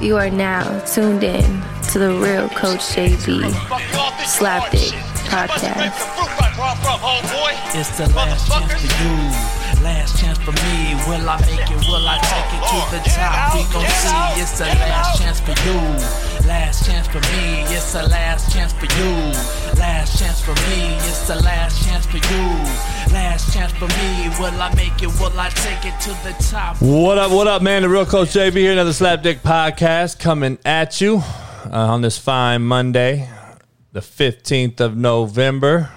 You are now tuned in to the real Coach JB Slapdick podcast. It's the last chance for you, last chance for me. Will I make it? Will I take it to the top? We gon' see. It's the last chance for you, last chance for me. It's the last chance for you, last chance for me. It's the last chance for you, last chance for me. Will I make it? Will I take it to the top? What up, what up, man? The real Coach JB here, another Slapdick podcast coming at you uh, on this fine Monday, the 15th of November.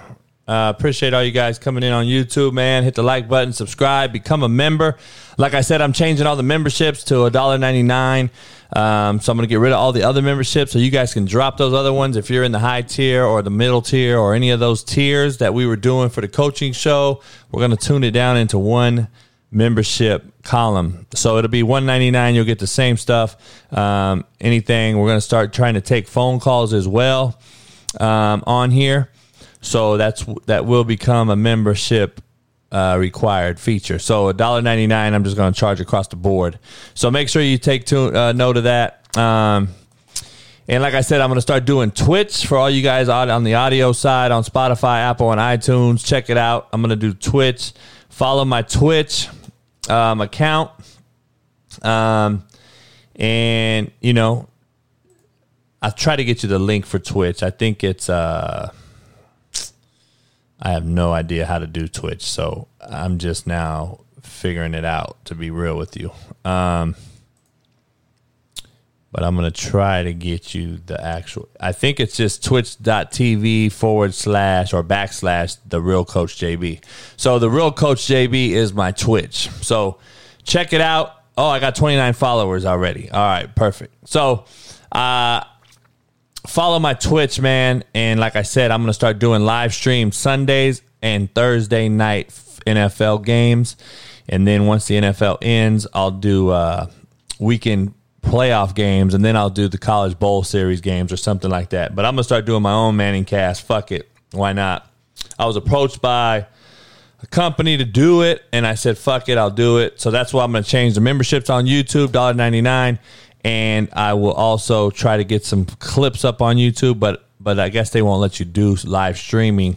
Uh, appreciate all you guys coming in on YouTube, man. Hit the like button, subscribe, become a member. Like I said, I'm changing all the memberships to $1.99. Um, so I'm going to get rid of all the other memberships so you guys can drop those other ones if you're in the high tier or the middle tier or any of those tiers that we were doing for the coaching show. We're going to tune it down into one membership column. So it'll be 199. You'll get the same stuff. Um, anything. We're going to start trying to take phone calls as well um, on here. So that's that will become a membership uh, required feature. So $1.99, I'm just going to charge across the board. So make sure you take to, uh, note of that. Um, and like I said, I'm going to start doing Twitch for all you guys on the audio side on Spotify, Apple, and iTunes. Check it out. I'm going to do Twitch. Follow my Twitch um, account. Um, and, you know, I'll try to get you the link for Twitch. I think it's. Uh, I have no idea how to do Twitch, so I'm just now figuring it out. To be real with you, um, but I'm gonna try to get you the actual. I think it's just Twitch.tv forward slash or backslash the real Coach JB. So the real Coach JB is my Twitch. So check it out. Oh, I got 29 followers already. All right, perfect. So. Uh, follow my Twitch, man. And like I said, I'm going to start doing live streams Sundays and Thursday night NFL games. And then once the NFL ends, I'll do uh, weekend playoff games. And then I'll do the college bowl series games or something like that. But I'm going to start doing my own Manning cast. Fuck it. Why not? I was approached by a company to do it. And I said, fuck it, I'll do it. So that's why I'm going to change the memberships on YouTube, $1.99 and I will also try to get some clips up on YouTube, but but I guess they won't let you do live streaming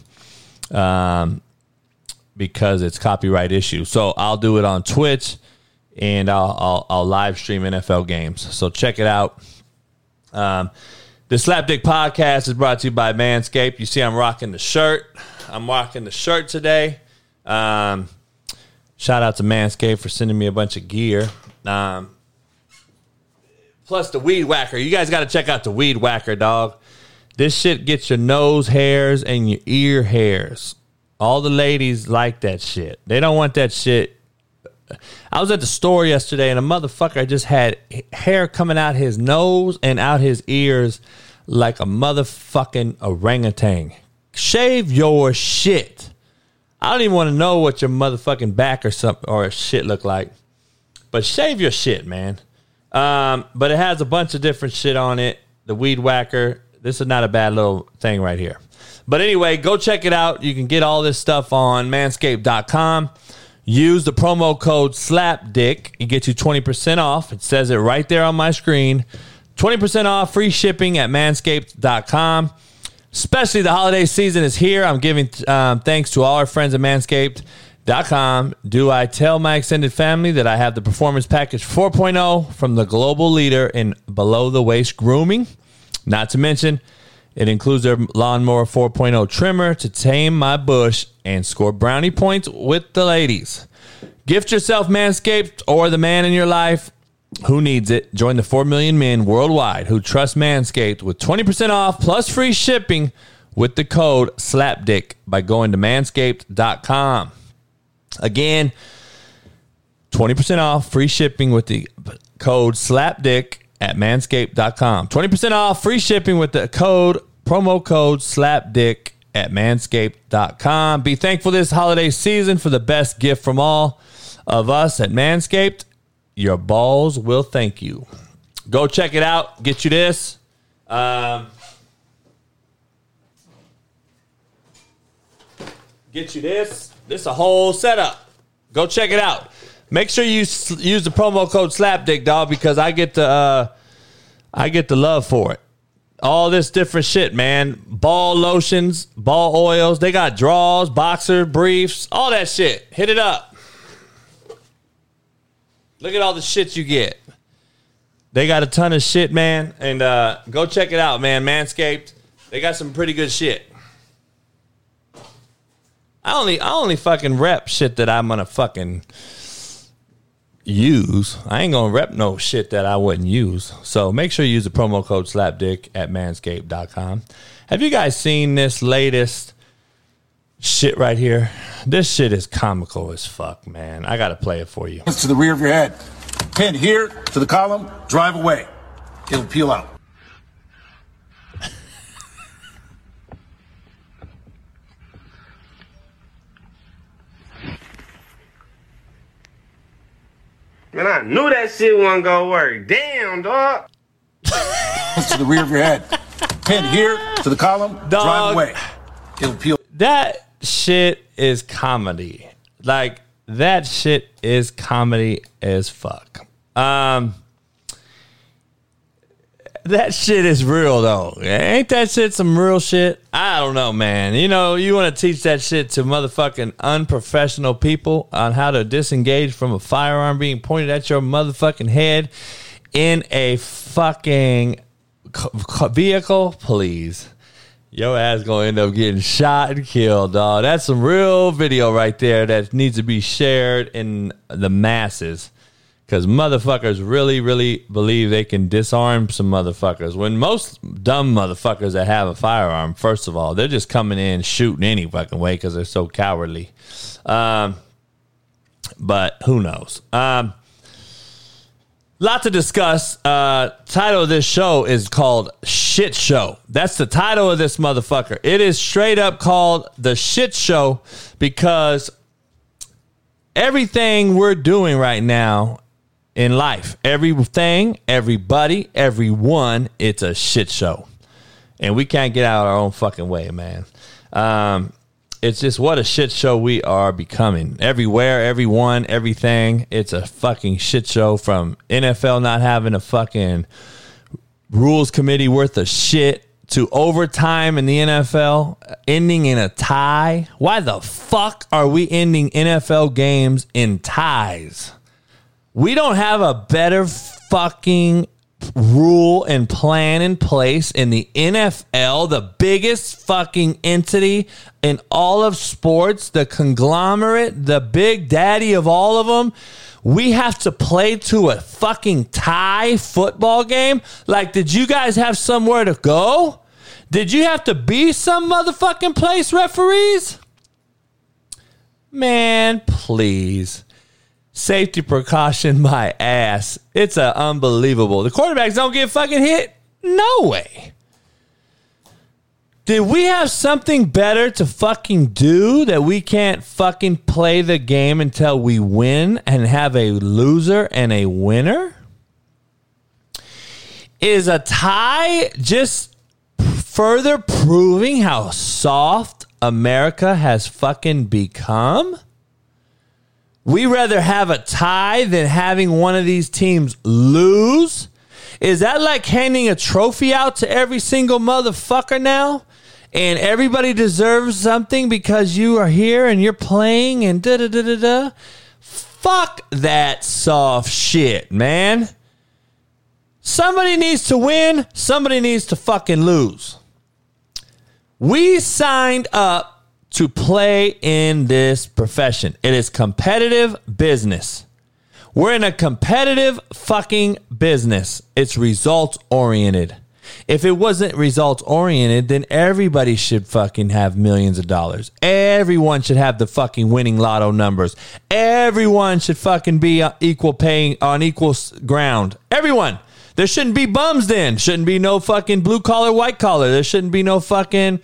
um, because it's copyright issue. So I'll do it on Twitch, and I'll I'll, I'll live stream NFL games. So check it out. Um, the Slapdick Podcast is brought to you by Manscaped. You see, I'm rocking the shirt. I'm rocking the shirt today. Um, shout out to Manscaped for sending me a bunch of gear. Um, plus the weed whacker. You guys got to check out the weed whacker, dog. This shit gets your nose hairs and your ear hairs. All the ladies like that shit. They don't want that shit. I was at the store yesterday and a motherfucker just had hair coming out his nose and out his ears like a motherfucking orangutan. Shave your shit. I don't even want to know what your motherfucking back or something or shit look like. But shave your shit, man. Um, but it has a bunch of different shit on it. The weed whacker. This is not a bad little thing right here. But anyway, go check it out. You can get all this stuff on manscaped.com. Use the promo code SLAPDICK. It gets you 20% off. It says it right there on my screen. 20% off, free shipping at manscaped.com. Especially the holiday season is here. I'm giving um, thanks to all our friends at Manscaped. Com. Do I tell my extended family that I have the Performance Package 4.0 from the global leader in below the waist grooming? Not to mention, it includes their Lawnmower 4.0 trimmer to tame my bush and score brownie points with the ladies. Gift yourself Manscaped or the man in your life who needs it. Join the 4 million men worldwide who trust Manscaped with 20% off plus free shipping with the code SLAPDICK by going to manscaped.com. Again, 20% off, free shipping with the code SLAPDICK at manscaped.com. 20% off, free shipping with the code, promo code SLAPDICK at manscaped.com. Be thankful this holiday season for the best gift from all of us at Manscaped. Your balls will thank you. Go check it out. Get you this. Um, get you this. This is a whole setup. Go check it out. Make sure you use the promo code SLAPDICK, dog, because I get to uh, I get the love for it. All this different shit, man. Ball lotions, ball oils. They got draws, boxer briefs, all that shit. Hit it up. Look at all the shit you get. They got a ton of shit, man. And uh, go check it out, man. Manscaped. They got some pretty good shit. I only I only fucking rep shit that I'm gonna fucking use. I ain't gonna rep no shit that I wouldn't use. So make sure you use the promo code slapdick at manscaped.com. Have you guys seen this latest shit right here? This shit is comical as fuck, man. I gotta play it for you. To the rear of your head. Pin here to the column, drive away. It'll peel out. Man, I knew that shit wasn't gonna work. Damn, dog. to the rear of your head. Pin here to the column, Dog. drive away. It'll peel. That shit is comedy. Like that shit is comedy as fuck. Um that shit is real though. Ain't that shit some real shit? I don't know, man. You know, you want to teach that shit to motherfucking unprofessional people on how to disengage from a firearm being pointed at your motherfucking head in a fucking vehicle? Please. Your ass gonna end up getting shot and killed, dog. That's some real video right there that needs to be shared in the masses. Cause motherfuckers really, really believe they can disarm some motherfuckers. When most dumb motherfuckers that have a firearm, first of all, they're just coming in shooting any fucking way because they're so cowardly. Um, but who knows? Um, lot to discuss. Uh, title of this show is called Shit Show. That's the title of this motherfucker. It is straight up called the Shit Show because everything we're doing right now in life, everything, everybody, everyone, it's a shit show. And we can't get out of our own fucking way, man. Um, it's just what a shit show we are becoming. Everywhere, everyone, everything. It's a fucking shit show from NFL not having a fucking rules committee worth of shit to overtime in the NFL ending in a tie. Why the fuck are we ending NFL games in ties? We don't have a better fucking rule and plan in place in the NFL, the biggest fucking entity in all of sports, the conglomerate, the big daddy of all of them. We have to play to a fucking tie football game. Like, did you guys have somewhere to go? Did you have to be some motherfucking place, referees? Man, please safety precaution my ass. It's a unbelievable. The quarterbacks don't get fucking hit. No way. Did we have something better to fucking do that we can't fucking play the game until we win and have a loser and a winner? Is a tie just further proving how soft America has fucking become? We rather have a tie than having one of these teams lose. Is that like handing a trophy out to every single motherfucker now? And everybody deserves something because you are here and you're playing and da da da da da. Fuck that soft shit, man. Somebody needs to win, somebody needs to fucking lose. We signed up to play in this profession. It is competitive business. We're in a competitive fucking business. It's results oriented. If it wasn't results oriented, then everybody should fucking have millions of dollars. Everyone should have the fucking winning lotto numbers. Everyone should fucking be uh, equal paying on equal ground. Everyone. There shouldn't be bums then. Shouldn't be no fucking blue collar, white collar. There shouldn't be no fucking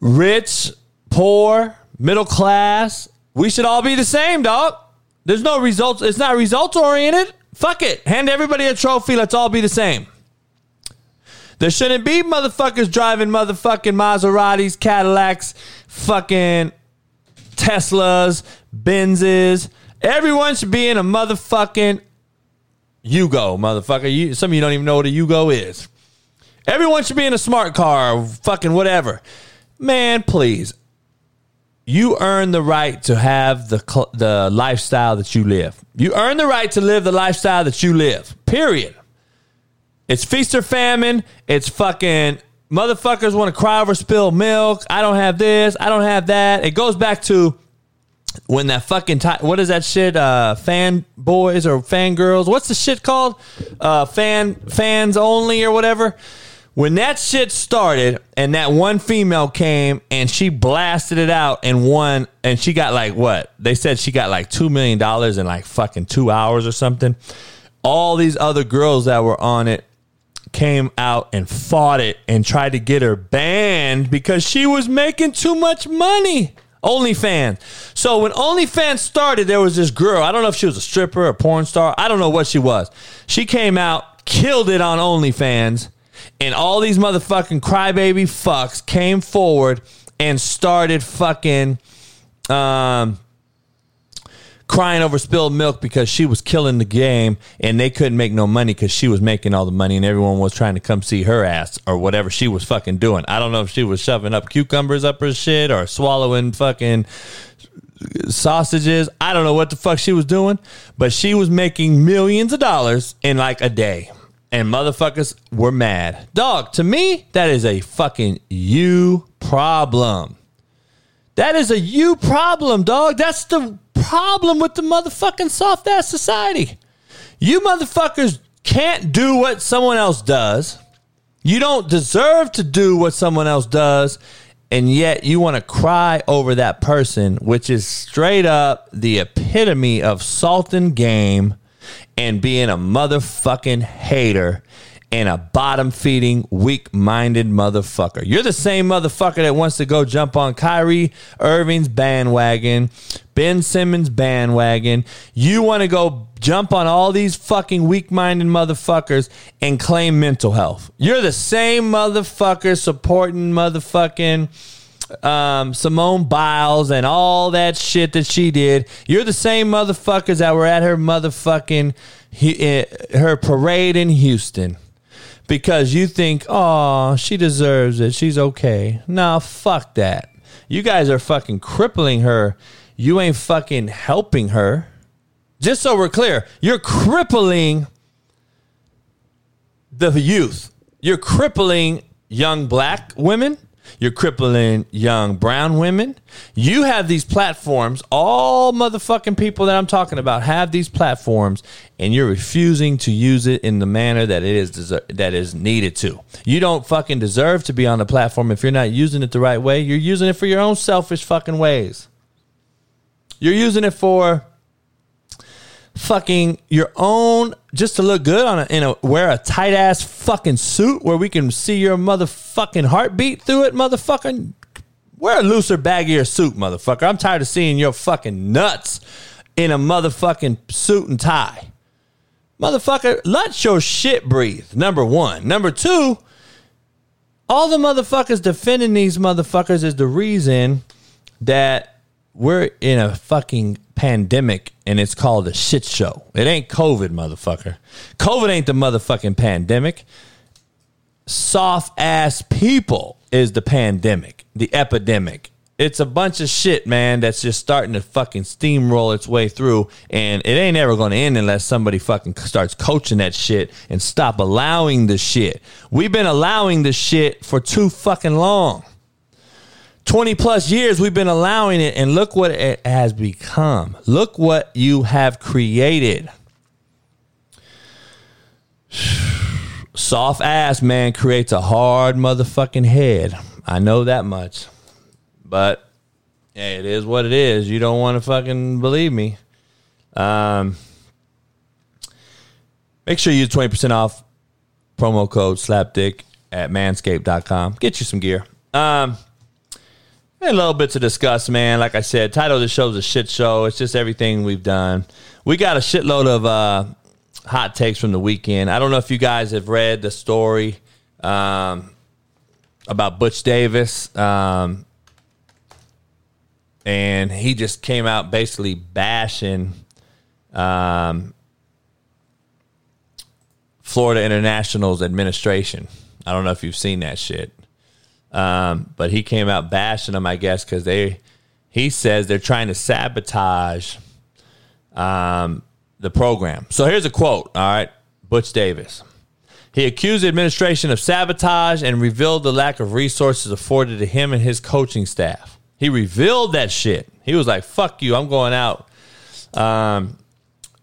rich, poor, middle class. We should all be the same, dog. There's no results. It's not results oriented. Fuck it. Hand everybody a trophy. Let's all be the same. There shouldn't be motherfuckers driving motherfucking Maseratis, Cadillacs, fucking Teslas, Benzes. Everyone should be in a motherfucking Yugo, motherfucker. You, some of you don't even know what a Yugo is. Everyone should be in a smart car, fucking whatever. Man, please. You earn the right to have the the lifestyle that you live. You earn the right to live the lifestyle that you live. Period. It's feast or famine. It's fucking motherfuckers want to cry over spilled milk. I don't have this. I don't have that. It goes back to when that fucking what is that shit? Uh, fan boys or fan girls? What's the shit called? Uh, fan fans only or whatever. When that shit started and that one female came and she blasted it out and won and she got like what? They said she got like two million dollars in like fucking two hours or something. All these other girls that were on it came out and fought it and tried to get her banned because she was making too much money. OnlyFans. So when OnlyFans started, there was this girl. I don't know if she was a stripper, a porn star. I don't know what she was. She came out, killed it on OnlyFans, and all these motherfucking crybaby fucks came forward and started fucking um, crying over spilled milk because she was killing the game and they couldn't make no money because she was making all the money and everyone was trying to come see her ass or whatever she was fucking doing. I don't know if she was shoving up cucumbers up her shit or swallowing fucking sausages. I don't know what the fuck she was doing, but she was making millions of dollars in like a day. And motherfuckers were mad. Dog, to me, that is a fucking you problem. That is a you problem, dog. That's the problem with the motherfucking soft ass society. You motherfuckers can't do what someone else does. You don't deserve to do what someone else does. And yet you want to cry over that person, which is straight up the epitome of salt and game and being a motherfucking hater and a bottom feeding, weak minded motherfucker. You're the same motherfucker that wants to go jump on Kyrie Irving's bandwagon, Ben Simmons' bandwagon. You want to go jump on all these fucking weak minded motherfuckers and claim mental health. You're the same motherfucker supporting motherfucking um, Simone Biles and all that shit that she did. You're the same motherfuckers that were at her motherfucking eh, her parade in Houston because you think, oh, she deserves it. She's okay. Nah, fuck that. You guys are fucking crippling her. You ain't fucking helping her. Just so we're clear, you're crippling the youth. You're crippling young black women. You're crippling young brown women. You have these platforms. All motherfucking people that I'm talking about have these platforms, and you're refusing to use it in the manner that it is deser- that is needed to. You don't fucking deserve to be on the platform if you're not using it the right way. You're using it for your own selfish fucking ways. You're using it for fucking your own just to look good on a, in a wear a tight ass fucking suit where we can see your motherfucking heartbeat through it, motherfucking. Wear a looser, baggier suit, motherfucker. I'm tired of seeing your fucking nuts in a motherfucking suit and tie. Motherfucker, let your shit breathe. Number one. Number two, all the motherfuckers defending these motherfuckers is the reason that we're in a fucking pandemic and it's called a shit show. It ain't COVID, motherfucker. COVID ain't the motherfucking pandemic. Soft ass people is the pandemic, the epidemic. It's a bunch of shit, man, that's just starting to fucking steamroll its way through. And it ain't ever going to end unless somebody fucking starts coaching that shit and stop allowing the shit. We've been allowing the shit for too fucking long. 20 plus years we've been allowing it and look what it has become. Look what you have created. Soft ass man creates a hard motherfucking head. I know that much. But hey, it is what it is. You don't want to fucking believe me. Um make sure you use 20% off promo code slapdick at manscaped.com get you some gear. Um a little bit to discuss, man. Like I said, title of the show is a shit show. It's just everything we've done. We got a shitload of uh, hot takes from the weekend. I don't know if you guys have read the story um, about Butch Davis. Um, and he just came out basically bashing um, Florida International's administration. I don't know if you've seen that shit. Um, but he came out bashing them, I guess, because they he says they're trying to sabotage um, the program. So here's a quote, all right, Butch Davis. He accused the administration of sabotage and revealed the lack of resources afforded to him and his coaching staff. He revealed that shit. He was like, "Fuck you! I'm going out." Um,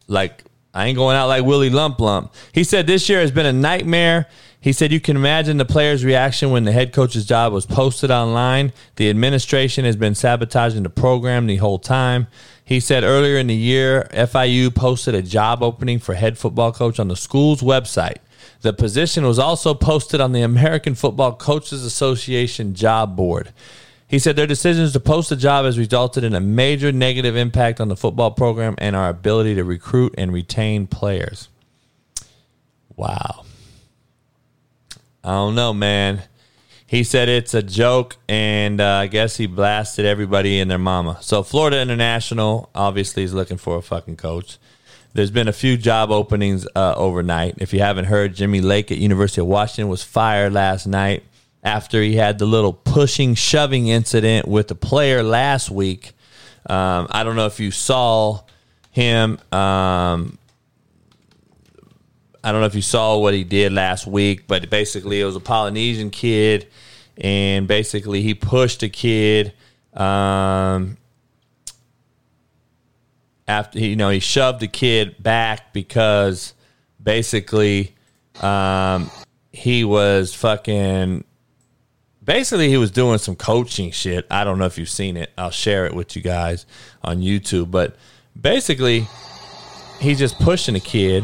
like I ain't going out like Willie Lump Lump. He said this year has been a nightmare. He said you can imagine the players' reaction when the head coach's job was posted online. The administration has been sabotaging the program the whole time. He said earlier in the year, FIU posted a job opening for head football coach on the school's website. The position was also posted on the American Football Coaches Association job board. He said their decisions to post the job has resulted in a major negative impact on the football program and our ability to recruit and retain players. Wow. I don't know, man. He said it's a joke, and uh, I guess he blasted everybody and their mama. So Florida International obviously is looking for a fucking coach. There's been a few job openings uh, overnight. If you haven't heard, Jimmy Lake at University of Washington was fired last night after he had the little pushing, shoving incident with the player last week. Um, I don't know if you saw him. Um, I don't know if you saw what he did last week, but basically it was a Polynesian kid, and basically he pushed a kid. Um, after you know he shoved the kid back because basically um, he was fucking basically he was doing some coaching shit. I don't know if you've seen it. I'll share it with you guys on YouTube, but basically he's just pushing a kid.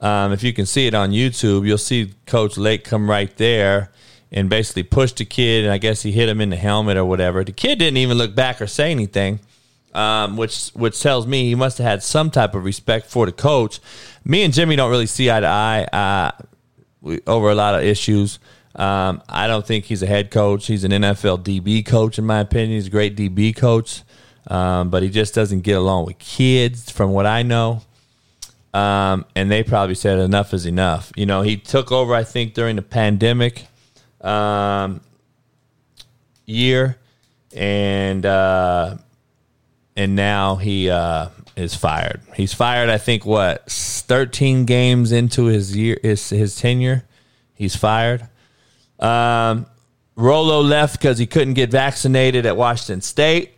Um, if you can see it on YouTube, you'll see Coach Lake come right there and basically push the kid, and I guess he hit him in the helmet or whatever. The kid didn't even look back or say anything, um, which which tells me he must have had some type of respect for the coach. Me and Jimmy don't really see eye to eye uh, over a lot of issues. Um, I don't think he's a head coach. He's an NFL DB coach, in my opinion. He's a great DB coach, um, but he just doesn't get along with kids, from what I know. Um, and they probably said enough is enough. You know, he took over, I think, during the pandemic um, year, and uh, and now he uh, is fired. He's fired. I think what thirteen games into his year his his tenure, he's fired. Um, Rolo left because he couldn't get vaccinated at Washington State.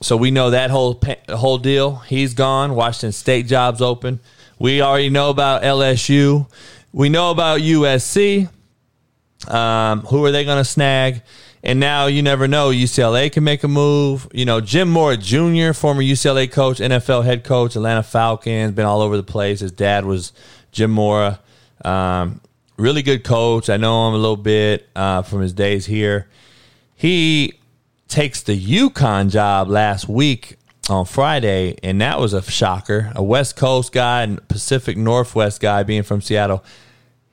So we know that whole whole deal. He's gone. Washington State jobs open. We already know about LSU. We know about USC. Um, who are they going to snag? And now you never know. UCLA can make a move. You know, Jim Mora Jr., former UCLA coach, NFL head coach, Atlanta Falcons, been all over the place. His dad was Jim Mora. Um, really good coach. I know him a little bit uh, from his days here. He takes the UConn job last week on Friday, and that was a shocker. A West Coast guy and Pacific Northwest guy being from Seattle.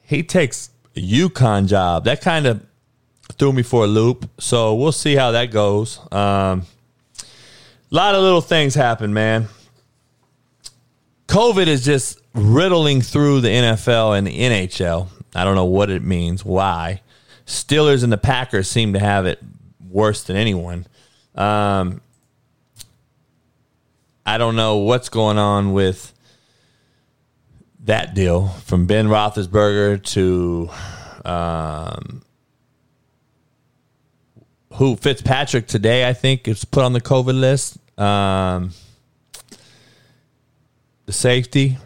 He takes a UConn job. That kind of threw me for a loop. So we'll see how that goes. Um, a lot of little things happen, man. COVID is just riddling through the NFL and the NHL. I don't know what it means, why. Steelers and the Packers seem to have it worse than anyone. Um, I don't know what's going on with that deal from Ben Roethlisberger to um, who Fitzpatrick today. I think is put on the COVID list. Um, the safety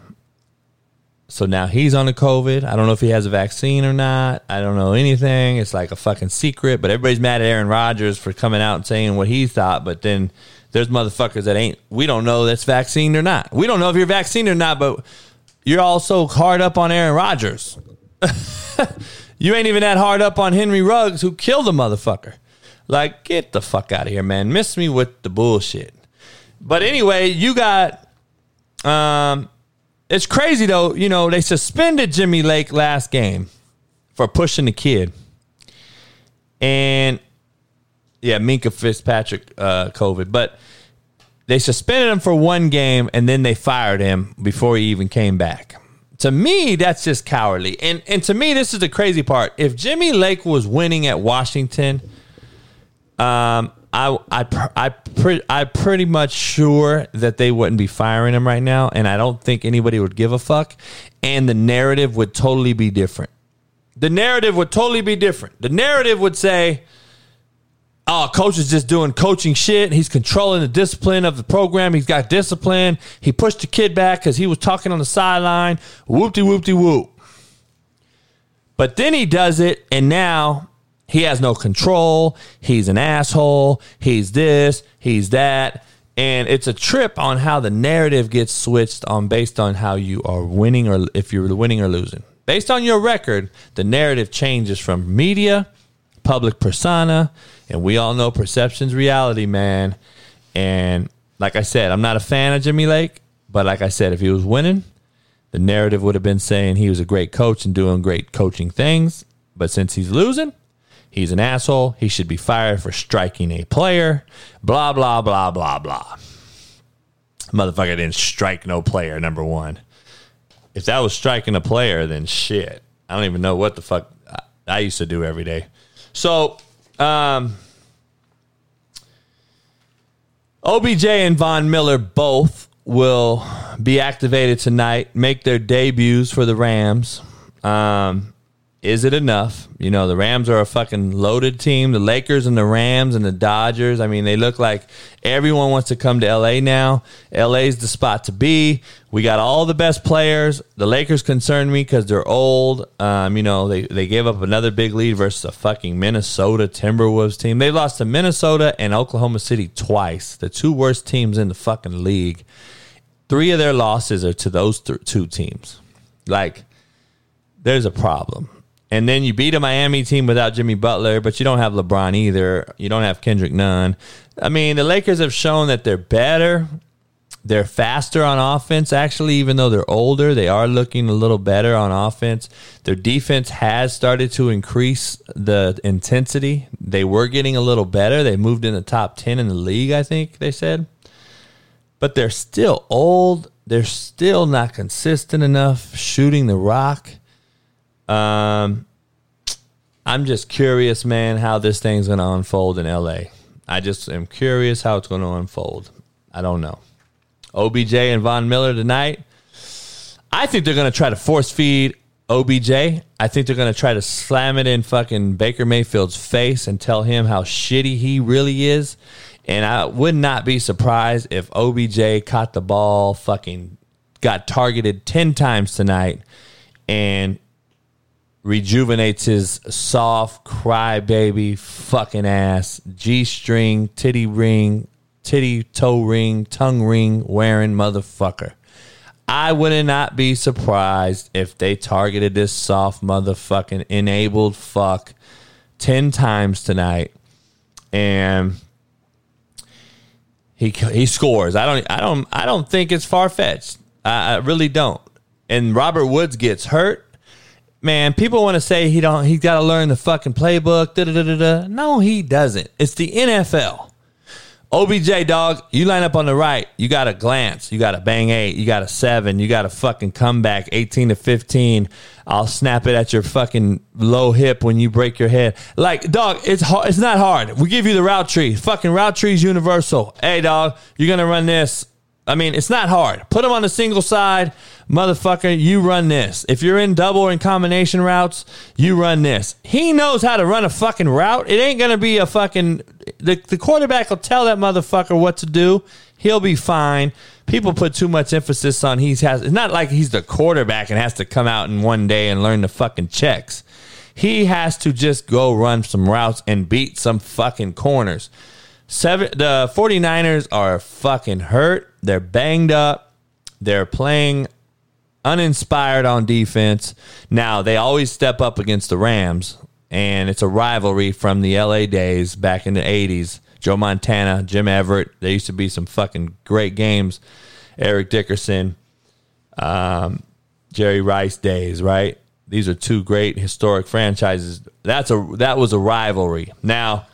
so now he's on the COVID. I don't know if he has a vaccine or not. I don't know anything. It's like a fucking secret. But everybody's mad at Aaron Rodgers for coming out and saying what he thought. But then there's motherfuckers that ain't. We don't know that's vaccinated or not. We don't know if you're vaccinated or not. But you're also hard up on Aaron Rodgers. you ain't even that hard up on Henry Ruggs, who killed the motherfucker. Like, get the fuck out of here, man. Miss me with the bullshit. But anyway, you got um it's crazy though. You know they suspended Jimmy Lake last game for pushing the kid, and yeah, Minkah Fitzpatrick uh, COVID, but they suspended him for one game and then they fired him before he even came back. To me, that's just cowardly. And and to me, this is the crazy part. If Jimmy Lake was winning at Washington, um, I I I pre- I pretty much sure that they wouldn't be firing him right now, and I don't think anybody would give a fuck. And the narrative would totally be different. The narrative would totally be different. The narrative would say, "Oh, coach is just doing coaching shit. He's controlling the discipline of the program. He's got discipline. He pushed the kid back because he was talking on the sideline. Whoop de whoop de whoop." But then he does it, and now he has no control. He's an asshole. He's this, he's that. And it's a trip on how the narrative gets switched on based on how you are winning or if you're winning or losing. Based on your record, the narrative changes from media, public persona, and we all know perception's reality, man. And like I said, I'm not a fan of Jimmy Lake, but like I said, if he was winning, the narrative would have been saying he was a great coach and doing great coaching things. But since he's losing, He's an asshole. He should be fired for striking a player. Blah, blah, blah, blah, blah. Motherfucker didn't strike no player, number one. If that was striking a player, then shit. I don't even know what the fuck I used to do every day. So, um, OBJ and Von Miller both will be activated tonight, make their debuts for the Rams. Um, is it enough? You know, the Rams are a fucking loaded team. The Lakers and the Rams and the Dodgers. I mean, they look like everyone wants to come to LA now. LA's the spot to be. We got all the best players. The Lakers concern me because they're old. Um, you know, they, they gave up another big lead versus a fucking Minnesota Timberwolves team. They lost to Minnesota and Oklahoma City twice, the two worst teams in the fucking league. Three of their losses are to those th- two teams. Like, there's a problem. And then you beat a Miami team without Jimmy Butler, but you don't have LeBron either. You don't have Kendrick Nunn. I mean, the Lakers have shown that they're better. They're faster on offense, actually, even though they're older. They are looking a little better on offense. Their defense has started to increase the intensity. They were getting a little better. They moved in the top 10 in the league, I think they said. But they're still old. They're still not consistent enough shooting the rock. Um, I'm just curious, man, how this thing's going to unfold in LA. I just am curious how it's going to unfold. I don't know. OBJ and Von Miller tonight. I think they're going to try to force feed OBJ. I think they're going to try to slam it in fucking Baker Mayfield's face and tell him how shitty he really is. And I would not be surprised if OBJ caught the ball, fucking got targeted 10 times tonight, and rejuvenates his soft crybaby fucking ass, G string, titty ring, titty toe ring, tongue ring wearing motherfucker. I would not be surprised if they targeted this soft motherfucking enabled fuck 10 times tonight and he he scores. I don't I don't I don't think it's far fetched. I, I really don't. And Robert Woods gets hurt man, people want to say he don't he got to learn the fucking playbook. Da, da, da, da. No, he doesn't. It's the NFL. OBJ dog, you line up on the right, you got a glance, you got a bang eight, you got a seven, you got a fucking comeback, 18 to 15. I'll snap it at your fucking low hip when you break your head. Like, dog, it's hard, it's not hard. We give you the route tree. Fucking route tree is universal. Hey, dog, you're gonna run this. I mean, it's not hard. Put them on the single side motherfucker, you run this. If you're in double or in combination routes, you run this. He knows how to run a fucking route. It ain't gonna be a fucking the, the quarterback will tell that motherfucker what to do. He'll be fine. People put too much emphasis on he's has it's not like he's the quarterback and has to come out in one day and learn the fucking checks. He has to just go run some routes and beat some fucking corners. Seven the 49ers are fucking hurt. They're banged up. They're playing uninspired on defense. Now, they always step up against the Rams, and it's a rivalry from the LA days back in the 80s. Joe Montana, Jim Everett, there used to be some fucking great games. Eric Dickerson, um, Jerry Rice days, right? These are two great historic franchises. That's a that was a rivalry. Now,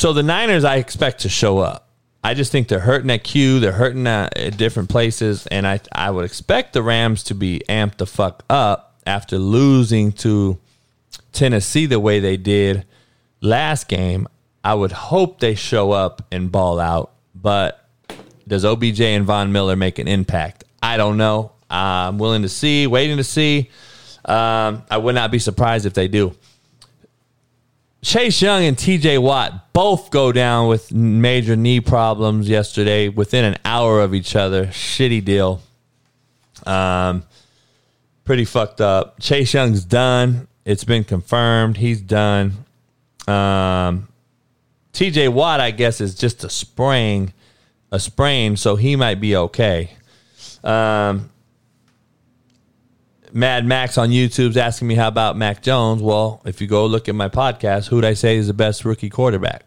so the Niners I expect to show up. I just think they're hurting at Q. They're hurting at, at different places, and I I would expect the Rams to be amped the fuck up after losing to Tennessee the way they did last game. I would hope they show up and ball out, but does OBJ and Von Miller make an impact? I don't know. I'm willing to see, waiting to see. Um, I would not be surprised if they do. Chase Young and TJ Watt both go down with major knee problems yesterday within an hour of each other. Shitty deal. Um, pretty fucked up. Chase Young's done. It's been confirmed. He's done. Um, TJ Watt, I guess, is just a sprain, a sprain, so he might be okay. Um, Mad Max on YouTube's asking me how about Mac Jones. Well, if you go look at my podcast, who'd I say is the best rookie quarterback?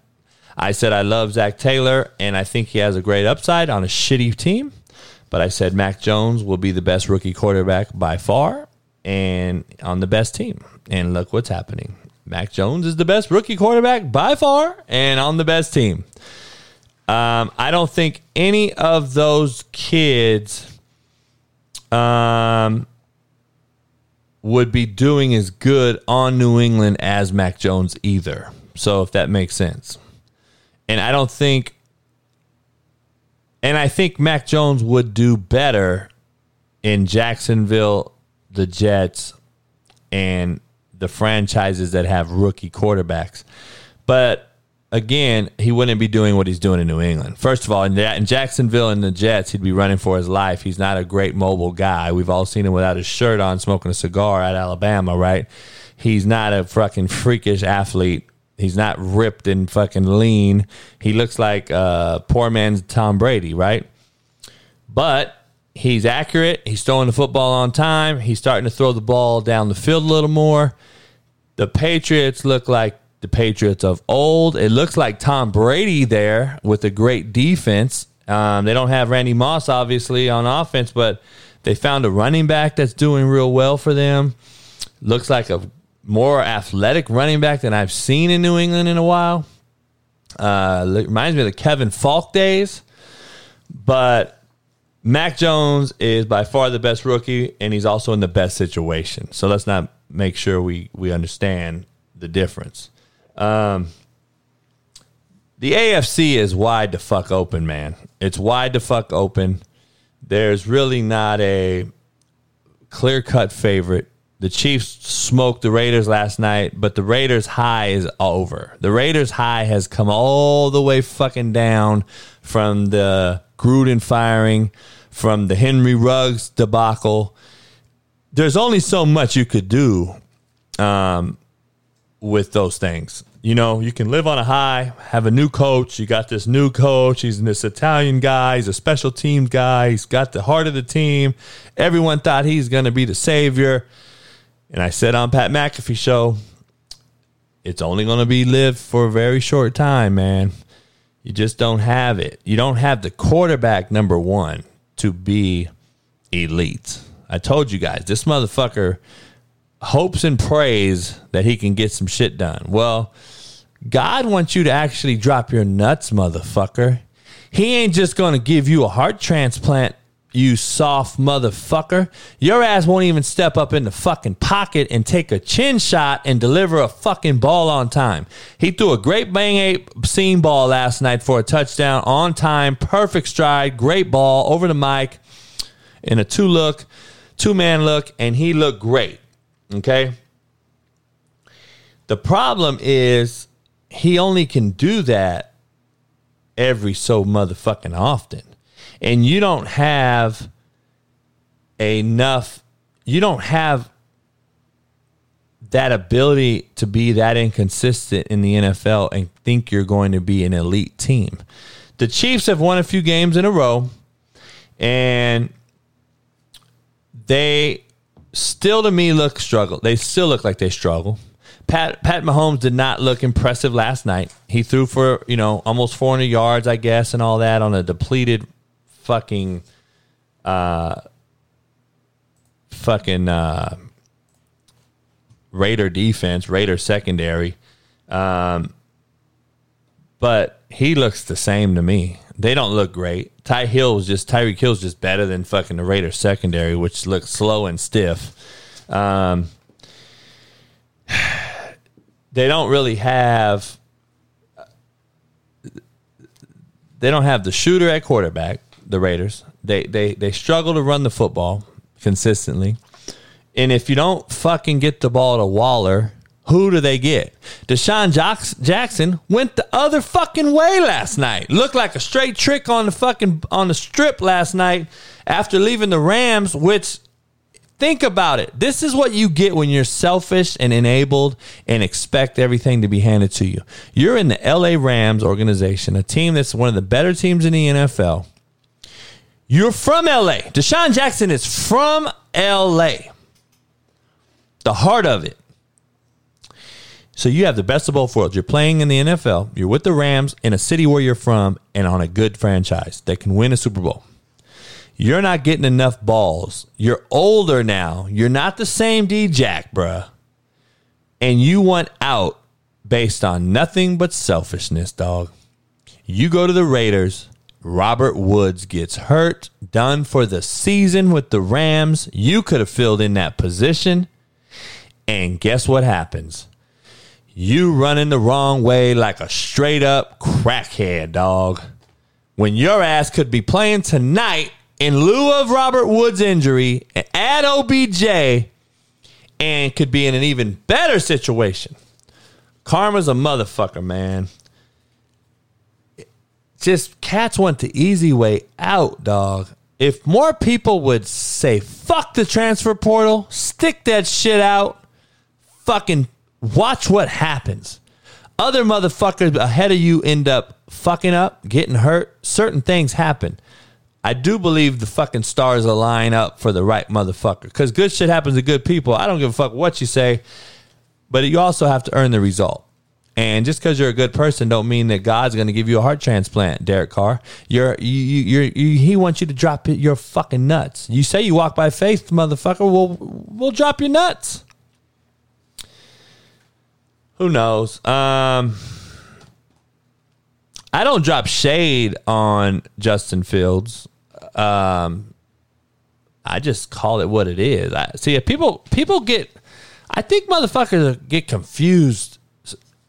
I said I love Zach Taylor and I think he has a great upside on a shitty team. But I said Mac Jones will be the best rookie quarterback by far and on the best team. And look what's happening. Mac Jones is the best rookie quarterback by far and on the best team. Um, I don't think any of those kids um, would be doing as good on New England as Mac Jones either. So if that makes sense. And I don't think and I think Mac Jones would do better in Jacksonville, the Jets, and the franchises that have rookie quarterbacks. But again, he wouldn't be doing what he's doing in New England. First of all, in, in Jacksonville and the Jets, he'd be running for his life. He's not a great mobile guy. We've all seen him without his shirt on, smoking a cigar at Alabama, right? He's not a fucking freakish athlete. He's not ripped and fucking lean. He looks like uh, poor man's Tom Brady, right? But he's accurate. He's throwing the football on time. He's starting to throw the ball down the field a little more. The Patriots look like the Patriots of old. It looks like Tom Brady there with a great defense. Um, they don't have Randy Moss, obviously, on offense, but they found a running back that's doing real well for them. Looks like a more athletic running back than I've seen in New England in a while. Uh, reminds me of the Kevin Faulk days. But Mac Jones is by far the best rookie, and he's also in the best situation. So let's not make sure we, we understand the difference. Um, the AFC is wide to fuck open, man. It's wide to fuck open. There's really not a clear cut favorite. The Chiefs smoked the Raiders last night, but the Raiders high is over. The Raiders high has come all the way fucking down from the Gruden firing, from the Henry Ruggs debacle. There's only so much you could do um, with those things. You know, you can live on a high, have a new coach. You got this new coach. He's this Italian guy. He's a special team guy. He's got the heart of the team. Everyone thought he's going to be the savior. And I said on Pat McAfee show, it's only going to be lived for a very short time, man. You just don't have it. You don't have the quarterback number one to be elite. I told you guys, this motherfucker hopes and prays that he can get some shit done. Well, God wants you to actually drop your nuts, motherfucker. He ain't just going to give you a heart transplant, you soft motherfucker. Your ass won't even step up in the fucking pocket and take a chin shot and deliver a fucking ball on time. He threw a great bang eight seam ball last night for a touchdown on time, perfect stride, great ball over the mic in a two look, two man look, and he looked great. Okay. The problem is he only can do that every so motherfucking often. And you don't have enough, you don't have that ability to be that inconsistent in the NFL and think you're going to be an elite team. The Chiefs have won a few games in a row and they still to me look struggle. They still look like they struggle. Pat Pat Mahomes did not look impressive last night. He threw for you know almost 400 yards, I guess, and all that on a depleted fucking uh fucking uh Raider defense, Raider secondary. Um, but he looks the same to me. They don't look great. Ty Hill was just Tyreek Hill's just better than fucking the Raiders secondary, which looks slow and stiff. Um, they don't really have they don't have the shooter at quarterback, the Raiders. They they they struggle to run the football consistently. And if you don't fucking get the ball to Waller, who do they get? DeSean Jackson went the other fucking way last night. Looked like a straight trick on the fucking on the strip last night after leaving the Rams, which think about it. This is what you get when you're selfish and enabled and expect everything to be handed to you. You're in the LA Rams organization, a team that's one of the better teams in the NFL. You're from LA. DeSean Jackson is from LA. The heart of it. So you have the best of both worlds. You're playing in the NFL, you're with the Rams in a city where you're from, and on a good franchise that can win a Super Bowl. You're not getting enough balls. You're older now. You're not the same D Jack, bruh. And you want out based on nothing but selfishness, dog. You go to the Raiders. Robert Woods gets hurt, done for the season with the Rams. You could have filled in that position. And guess what happens? You running the wrong way like a straight up crackhead, dog. When your ass could be playing tonight in lieu of Robert Woods' injury, add OBJ, and could be in an even better situation. Karma's a motherfucker, man. Just cats want the easy way out, dog. If more people would say, fuck the transfer portal, stick that shit out, fucking Watch what happens. Other motherfuckers ahead of you end up fucking up, getting hurt. Certain things happen. I do believe the fucking stars are align up for the right motherfucker. Because good shit happens to good people. I don't give a fuck what you say, but you also have to earn the result. And just because you're a good person, don't mean that God's going to give you a heart transplant, Derek Carr. You're, you, you, you, he wants you to drop your fucking nuts. You say you walk by faith, motherfucker. We'll, we'll drop your nuts. Who knows? Um, I don't drop shade on Justin Fields. Um, I just call it what it is. I see if people people get I think motherfuckers get confused.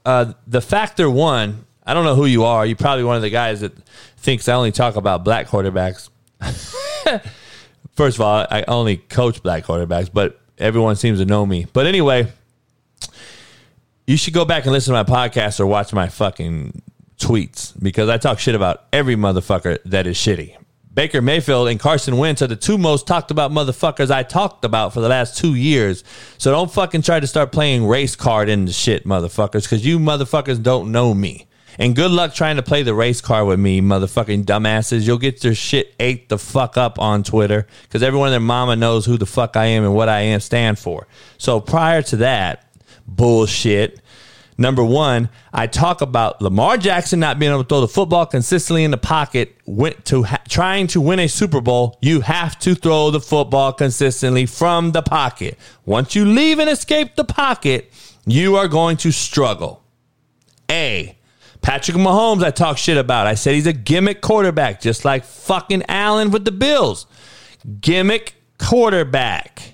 Uh, the factor one, I don't know who you are. You're probably one of the guys that thinks I only talk about black quarterbacks. First of all, I only coach black quarterbacks, but everyone seems to know me. But anyway, you should go back and listen to my podcast or watch my fucking tweets because I talk shit about every motherfucker that is shitty. Baker Mayfield and Carson Wentz are the two most talked about motherfuckers I talked about for the last two years. So don't fucking try to start playing race card into shit, motherfuckers, because you motherfuckers don't know me. And good luck trying to play the race card with me, motherfucking dumbasses. You'll get your shit ate the fuck up on Twitter because everyone and their mama knows who the fuck I am and what I am stand for. So prior to that, bullshit. Number one, I talk about Lamar Jackson not being able to throw the football consistently in the pocket. Went to ha- trying to win a Super Bowl, you have to throw the football consistently from the pocket. Once you leave and escape the pocket, you are going to struggle. A. Patrick Mahomes, I talk shit about. I said he's a gimmick quarterback, just like fucking Allen with the Bills. Gimmick quarterback.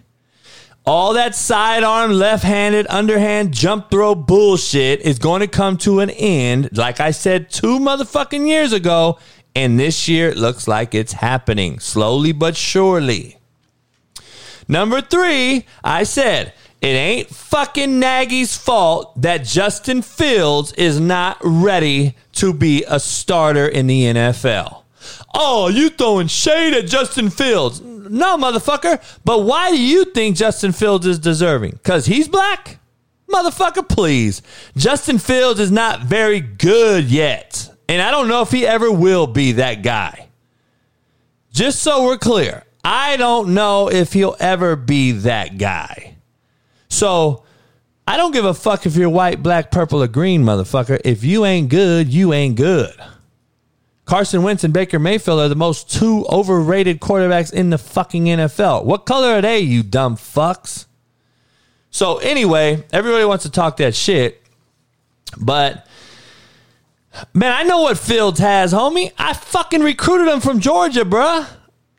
All that sidearm, left handed, underhand jump throw bullshit is going to come to an end, like I said two motherfucking years ago. And this year it looks like it's happening slowly but surely. Number three, I said, it ain't fucking Nagy's fault that Justin Fields is not ready to be a starter in the NFL. Oh, you throwing shade at Justin Fields. No, motherfucker. But why do you think Justin Fields is deserving? Because he's black? Motherfucker, please. Justin Fields is not very good yet. And I don't know if he ever will be that guy. Just so we're clear, I don't know if he'll ever be that guy. So I don't give a fuck if you're white, black, purple, or green, motherfucker. If you ain't good, you ain't good. Carson Wentz and Baker Mayfield are the most two overrated quarterbacks in the fucking NFL. What color are they, you dumb fucks? So, anyway, everybody wants to talk that shit, but Man, I know what Fields has, homie. I fucking recruited him from Georgia, bruh.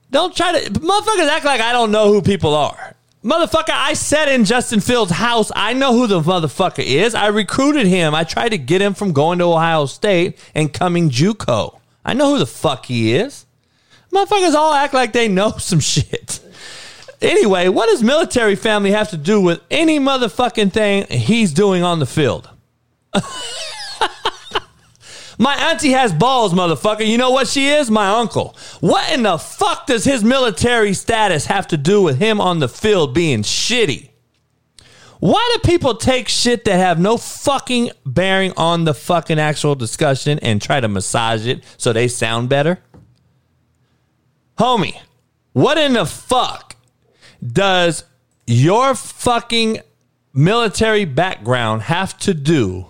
Don't try to motherfuckers act like I don't know who people are. Motherfucker, I sat in Justin Fields' house. I know who the motherfucker is. I recruited him. I tried to get him from going to Ohio State and coming JUCO. I know who the fuck he is. Motherfuckers all act like they know some shit. Anyway, what does military family have to do with any motherfucking thing he's doing on the field? My auntie has balls, motherfucker. You know what she is? My uncle. What in the fuck does his military status have to do with him on the field being shitty? Why do people take shit that have no fucking bearing on the fucking actual discussion and try to massage it so they sound better? Homie, what in the fuck does your fucking military background have to do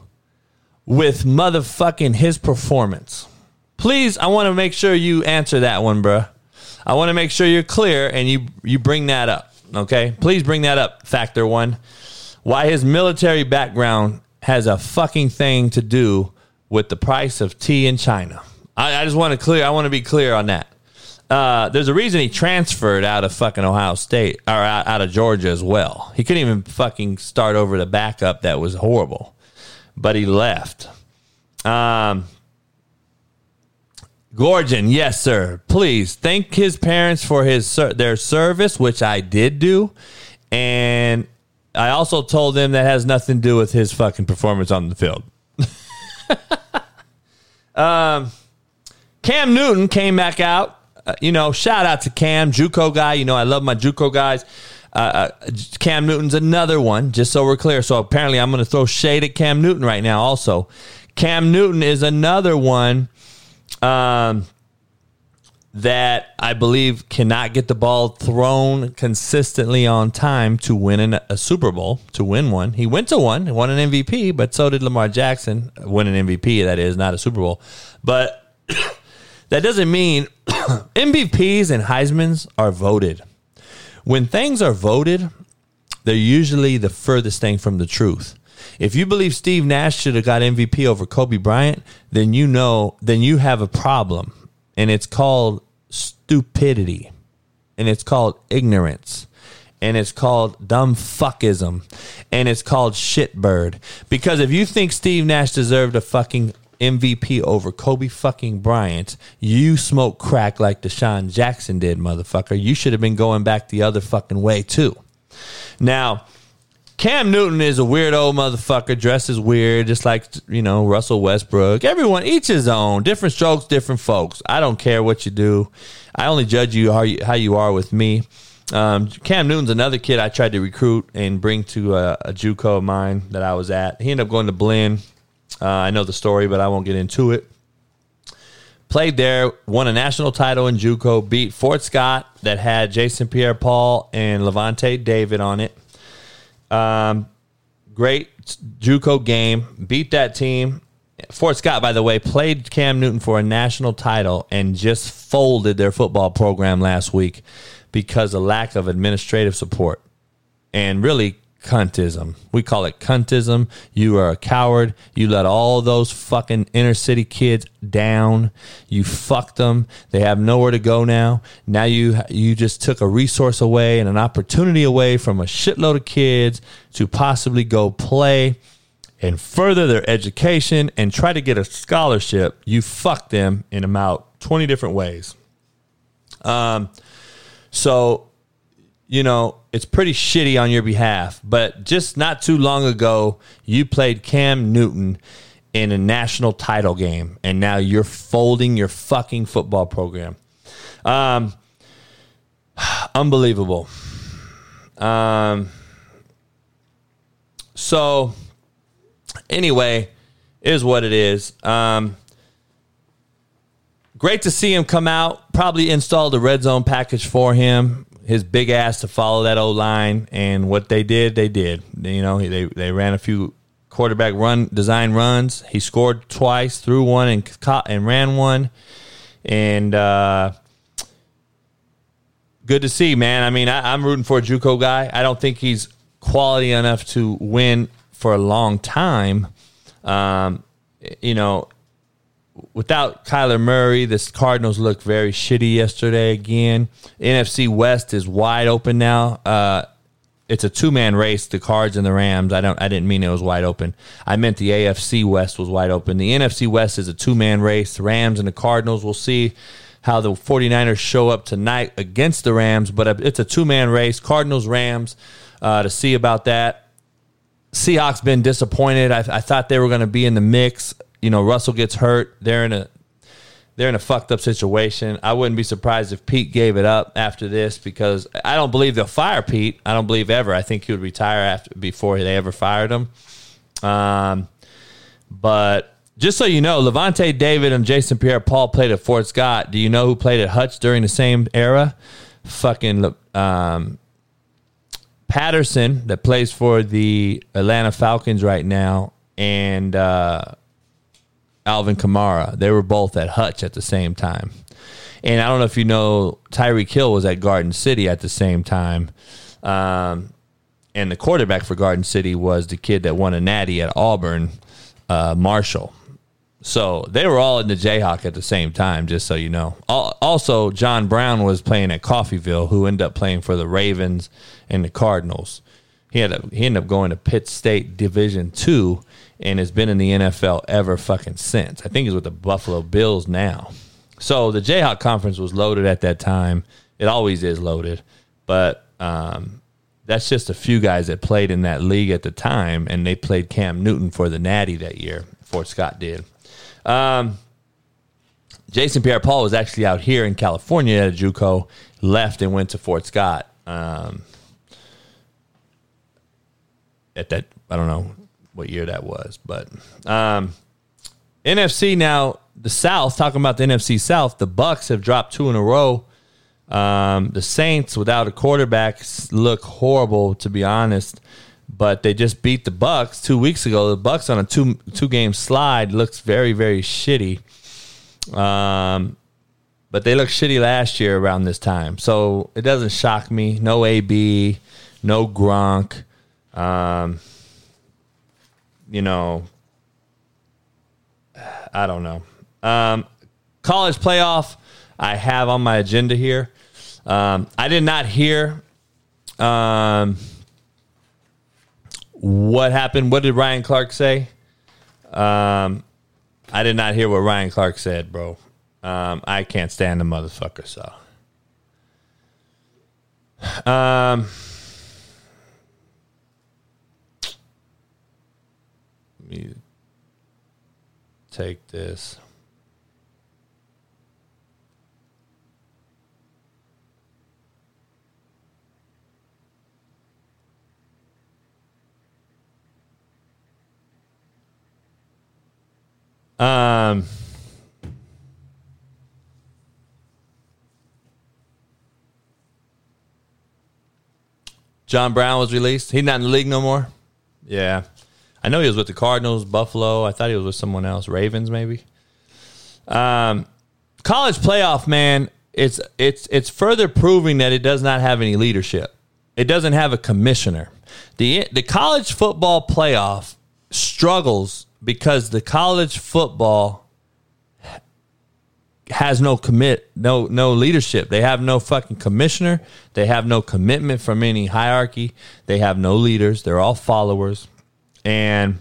with motherfucking his performance? Please, I want to make sure you answer that one, bruh. I want to make sure you're clear and you you bring that up. Okay, please bring that up. Factor one, why his military background has a fucking thing to do with the price of tea in China. I, I just want to clear. I want to be clear on that. Uh, there's a reason he transferred out of fucking Ohio State or out, out of Georgia as well. He couldn't even fucking start over the backup that was horrible but he left. Um, Gorgon, yes, sir. Please thank his parents for his their service, which I did do, and I also told him that has nothing to do with his fucking performance on the field. um, Cam Newton came back out. Uh, you know, shout out to Cam, JUCO guy. You know, I love my JUCO guys. Uh, uh, Cam Newton's another one, just so we're clear. So apparently, I'm going to throw shade at Cam Newton right now. Also, Cam Newton is another one um, that I believe cannot get the ball thrown consistently on time to win an, a Super Bowl. To win one, he went to one, won an MVP, but so did Lamar Jackson, win an MVP. That is not a Super Bowl, but that doesn't mean MVPs and Heisman's are voted when things are voted, they're usually the furthest thing from the truth. If you believe Steve Nash should have got MVP over Kobe Bryant, then you know, then you have a problem. And it's called stupidity. And it's called ignorance. And it's called dumb fuckism. And it's called shitbird. Because if you think Steve Nash deserved a fucking MVP over Kobe fucking Bryant, you smoke crack like DeSean Jackson did, motherfucker. You should have been going back the other fucking way too. Now, Cam Newton is a weirdo motherfucker, dresses weird, just like you know Russell Westbrook. Everyone, each his own, different strokes, different folks. I don't care what you do. I only judge you how you, how you are with me. Um, Cam Newton's another kid I tried to recruit and bring to a, a JUCO of mine that I was at. He ended up going to Blinn. Uh, I know the story, but I won't get into it. Played there, won a national title in JUCO, beat Fort Scott that had Jason Pierre-Paul and Lavonte David on it. Um, great JUCO game, beat that team. Fort Scott, by the way, played Cam Newton for a national title and just folded their football program last week because of lack of administrative support. And really, cuntism. We call it cuntism. You are a coward. You let all those fucking inner city kids down. You fucked them. They have nowhere to go now. Now you you just took a resource away and an opportunity away from a shitload of kids to possibly go play and further their education and try to get a scholarship. You fucked them in about 20 different ways. Um so you know, it's pretty shitty on your behalf. But just not too long ago, you played Cam Newton in a national title game, and now you're folding your fucking football program. Um, unbelievable. Um, so, anyway, is what it is. Um, great to see him come out. Probably installed a red zone package for him his big ass to follow that old line, and what they did, they did. You know, they they ran a few quarterback run design runs. He scored twice, threw one, and caught and ran one, and uh, good to see, man. I mean, I, I'm rooting for a JUCO guy. I don't think he's quality enough to win for a long time. Um, you know, without Kyler Murray, the Cardinals looked very shitty yesterday again. NFC West is wide open now. Uh, it's a two man race, the Cards and the Rams. I don't I didn't mean it was wide open. I meant the AFC West was wide open. The NFC West is a two man race. The Rams and the Cardinals. We'll see how the 49ers show up tonight against the Rams, but it's a two man race. Cardinals, Rams, uh, to see about that. Seahawks been disappointed. I, I thought they were going to be in the mix. You know, Russell gets hurt. They're in a they're in a fucked up situation. I wouldn't be surprised if Pete gave it up after this because I don't believe they'll fire Pete. I don't believe ever. I think he would retire after before they ever fired him. Um, but just so you know, Lavonte David and Jason Pierre-Paul played at Fort Scott. Do you know who played at Hutch during the same era? Fucking um, Patterson that plays for the Atlanta Falcons right now, and uh, Alvin Kamara. They were both at Hutch at the same time. And I don't know if you know, Tyreek Hill was at Garden City at the same time. Um, and the quarterback for Garden City was the kid that won a natty at Auburn, uh, Marshall. So they were all in the Jayhawk at the same time, just so you know. Also, John Brown was playing at Coffeyville, who ended up playing for the Ravens and the Cardinals. He had a, he ended up going to Pitt State Division Two, and has been in the NFL ever fucking since. I think he's with the Buffalo Bills now. So the Jayhawk conference was loaded at that time. It always is loaded, but um, that's just a few guys that played in that league at the time, and they played Cam Newton for the Natty that year. Fort Scott did. Um, Jason Pierre-Paul was actually out here in California at a JUCO, left and went to Fort Scott. Um, at that, I don't know what year that was, but um, NFC now the South. Talking about the NFC South, the Bucs have dropped two in a row. Um, the Saints, without a quarterback, look horrible to be honest. But they just beat the Bucs two weeks ago. The Bucs on a two two game slide looks very very shitty. Um, but they looked shitty last year around this time, so it doesn't shock me. No AB, no Gronk. Um, you know, I don't know. Um, college playoff, I have on my agenda here. Um, I did not hear um, what happened. What did Ryan Clark say? Um, I did not hear what Ryan Clark said, bro. Um, I can't stand the motherfucker. So, um, me take this. Um, John Brown was released. He's not in the league no more. Yeah. I know he was with the Cardinals, Buffalo. I thought he was with someone else, Ravens maybe. Um, college playoff, man, it's it's it's further proving that it does not have any leadership. It doesn't have a commissioner. the The college football playoff struggles because the college football has no commit no no leadership they have no fucking commissioner they have no commitment from any hierarchy they have no leaders they're all followers and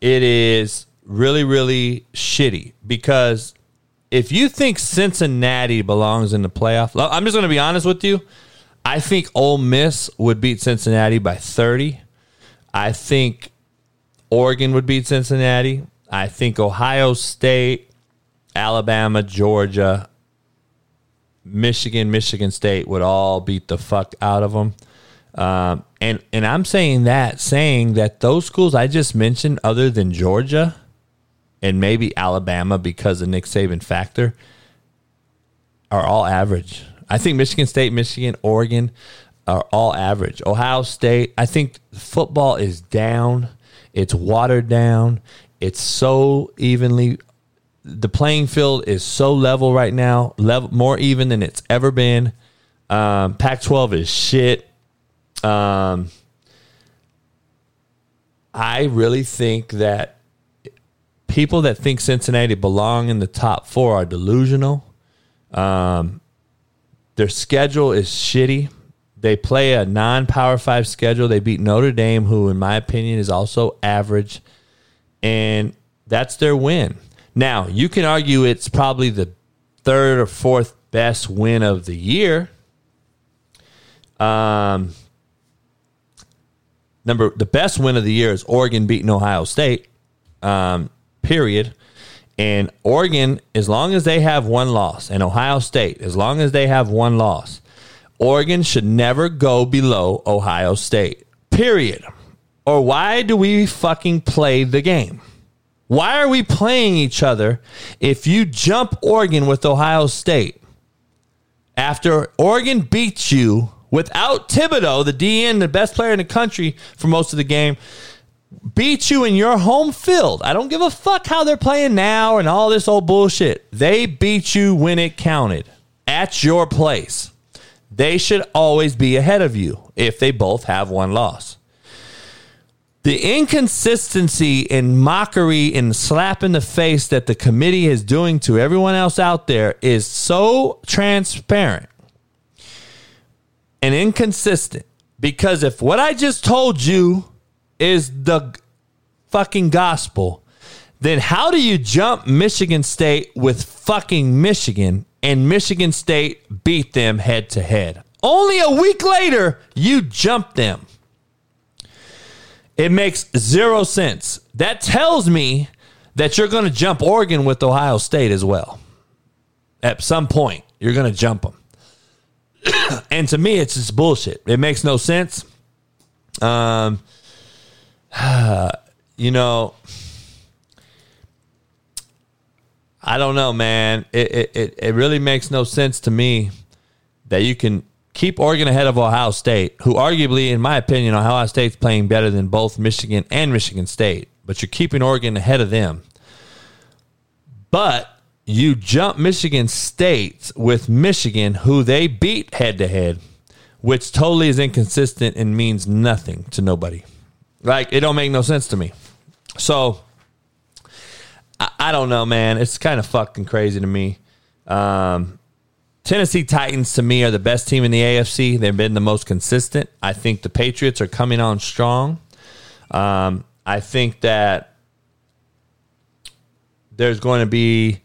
it is really, really shitty because if you think Cincinnati belongs in the playoff, I'm just going to be honest with you. I think Ole Miss would beat Cincinnati by 30. I think Oregon would beat Cincinnati. I think Ohio State, Alabama, Georgia, Michigan, Michigan State would all beat the fuck out of them. Um, and and I'm saying that, saying that those schools I just mentioned, other than Georgia and maybe Alabama because of Nick Saban factor, are all average. I think Michigan State, Michigan, Oregon are all average. Ohio State, I think football is down. It's watered down. It's so evenly the playing field is so level right now, level more even than it's ever been. Um, Pac-12 is shit. Um, I really think that people that think Cincinnati belong in the top four are delusional. Um, their schedule is shitty. They play a non Power Five schedule. They beat Notre Dame, who, in my opinion, is also average. And that's their win. Now, you can argue it's probably the third or fourth best win of the year. Um, number the best win of the year is Oregon beating Ohio State. Um, period. And Oregon, as long as they have one loss, and Ohio State, as long as they have one loss, Oregon should never go below Ohio State. Period. Or why do we fucking play the game? Why are we playing each other if you jump Oregon with Ohio State? After Oregon beats you without Thibodeaux, the DN, the best player in the country for most of the game, beat you in your home field. I don't give a fuck how they're playing now and all this old bullshit. They beat you when it counted at your place. They should always be ahead of you if they both have one loss. The inconsistency and mockery and slap in the face that the committee is doing to everyone else out there is so transparent and inconsistent because if what I just told you is the fucking gospel, then how do you jump Michigan State with fucking Michigan and Michigan State beat them head to head? Only a week later, you jump them. It makes zero sense. That tells me that you're going to jump Oregon with Ohio State as well. At some point, you're going to jump them. and to me, it's just bullshit. It makes no sense. Um, you know, I don't know, man. It, it, it really makes no sense to me that you can keep Oregon ahead of Ohio State, who arguably, in my opinion, Ohio State's playing better than both Michigan and Michigan State, but you're keeping Oregon ahead of them. But you jump Michigan State with Michigan, who they beat head to head, which totally is inconsistent and means nothing to nobody. Like it don't make no sense to me. So I, I don't know, man. It's kind of fucking crazy to me. Um, Tennessee Titans to me are the best team in the AFC. They've been the most consistent. I think the Patriots are coming on strong. Um, I think that there's going to be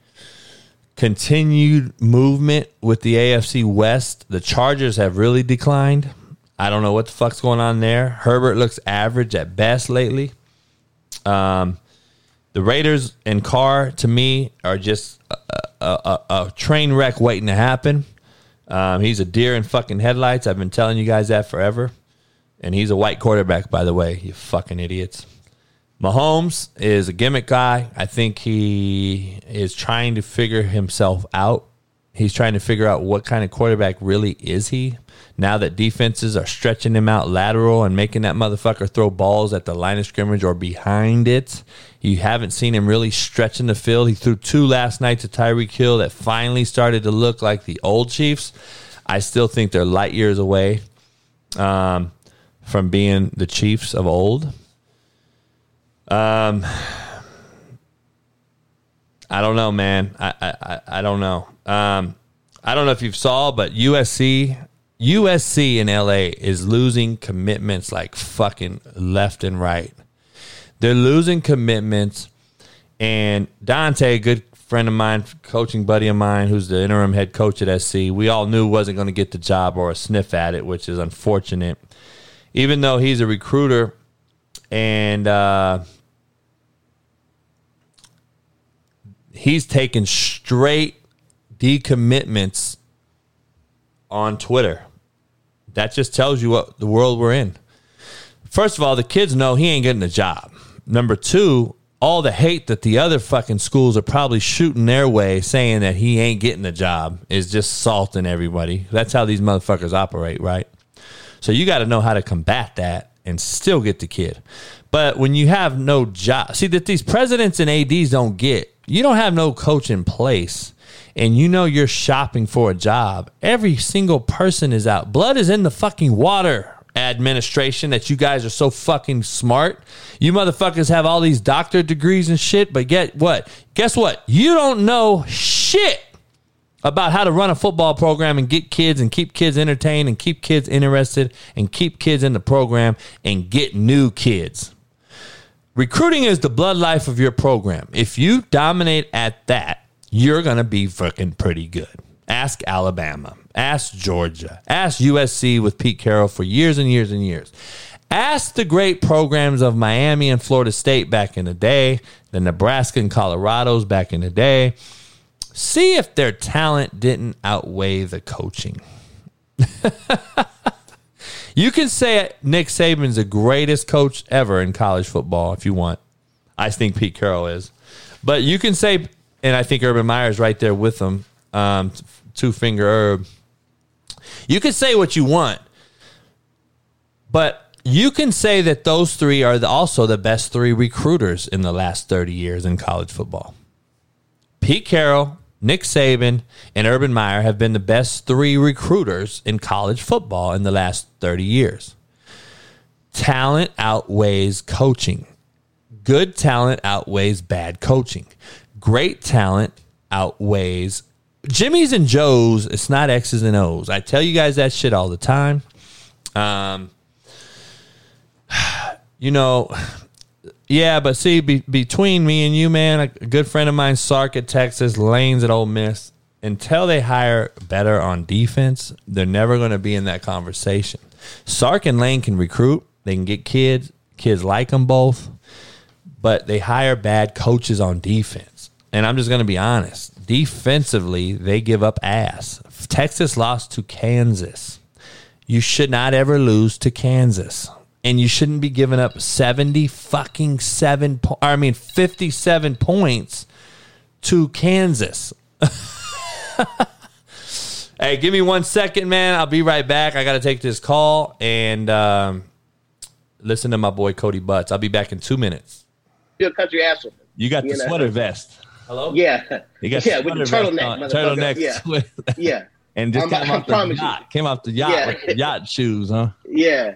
continued movement with the AFC West. The Chargers have really declined. I don't know what the fuck's going on there. Herbert looks average at best lately. Um, the Raiders and Carr to me are just a, a, a, train wreck waiting to happen. Um, he's a deer in fucking headlights. I've been telling you guys that forever. And he's a white quarterback, by the way, you fucking idiots. Mahomes is a gimmick guy. I think he is trying to figure himself out. He's trying to figure out what kind of quarterback really is he now that defenses are stretching him out lateral and making that motherfucker throw balls at the line of scrimmage or behind it. You haven't seen him really stretching the field. He threw two last night to Tyreek Hill that finally started to look like the old Chiefs. I still think they're light years away um, from being the Chiefs of old. Um, I don't know, man. I I, I don't know. Um, I don't know if you've saw, but USC USC in LA is losing commitments like fucking left and right. They're losing commitments. And Dante, good friend of mine, coaching buddy of mine, who's the interim head coach at SC, we all knew wasn't going to get the job or a sniff at it, which is unfortunate. Even though he's a recruiter and uh, he's taken straight decommitments on Twitter. That just tells you what the world we're in. First of all, the kids know he ain't getting a job. Number two, all the hate that the other fucking schools are probably shooting their way saying that he ain't getting a job is just salting everybody. That's how these motherfuckers operate, right? So you got to know how to combat that and still get the kid. But when you have no job, see that these presidents and ADs don't get, you don't have no coach in place and you know you're shopping for a job, every single person is out. Blood is in the fucking water. administration that you guys are so fucking smart. You motherfuckers have all these doctor degrees and shit, but get what? Guess what? You don't know shit about how to run a football program and get kids and keep kids entertained and keep kids interested and keep kids in the program and get new kids. Recruiting is the blood life of your program. If you dominate at that, you're going to be fucking pretty good. Ask Alabama, ask Georgia, ask USC with Pete Carroll for years and years and years. Ask the great programs of Miami and Florida State back in the day, the Nebraska and Colorado's back in the day. See if their talent didn't outweigh the coaching. you can say Nick Saban's the greatest coach ever in college football if you want. I think Pete Carroll is. But you can say, and I think Urban Meyer is right there with them, um, two finger herb. You can say what you want, but you can say that those three are the, also the best three recruiters in the last 30 years in college football. Pete Carroll, Nick Saban, and Urban Meyer have been the best three recruiters in college football in the last 30 years. Talent outweighs coaching. Good talent outweighs bad coaching. Great talent outweighs Jimmy's and Joe's. It's not X's and O's. I tell you guys that shit all the time. Um, you know, yeah, but see, be, between me and you, man, a good friend of mine, Sark at Texas, Lanes at Ole Miss, until they hire better on defense, they're never going to be in that conversation. Sark and Lane can recruit, they can get kids, kids like them both, but they hire bad coaches on defense. And I'm just going to be honest. Defensively, they give up ass. Texas lost to Kansas. You should not ever lose to Kansas and you shouldn't be giving up 70 fucking 7 po- I mean 57 points to Kansas. hey, give me one second, man. I'll be right back. I got to take this call and um, listen to my boy Cody Butts. I'll be back in two minutes. You're a country asshole. You got You the know. sweater vest. Hello? Yeah. You got yeah, with the turtleneck. on. Turtleneck. Yeah. sweater. Yeah. And just I'm- came I off the yacht. Came off the yacht Yeah. with the yacht shoes, huh? Yeah.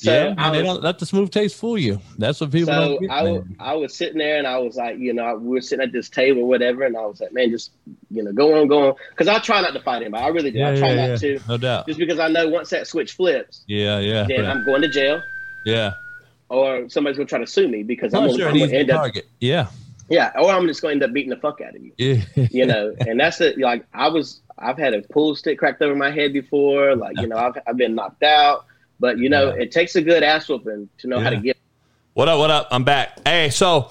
So yeah, man, they don't let the smooth taste fool you. That's what people So get. I, w-. I was sitting there and I was like, you know, we were sitting at this table or whatever, and I was like, man, just you know, go on, go on, because I try not to fight anybody. I really do. yeah, I try yeah, not yeah. to, no doubt. just because I know once that switch flips, Yeah, yeah, then. I'm going to jail yeah. or somebody's gonna try to sue me because I'm Oh, gonna, I'm gonna end up, target. Yeah, yeah, or I'm just going to end up beating the fuck out of you. yeah. you know, and that's it. Like I was, I've had a pool stick cracked over my head before. Like you know, I've, I've been knocked out, but you know, Yeah. it takes a good ass whooping to know how to get. What up? What up? I'm back. Hey, so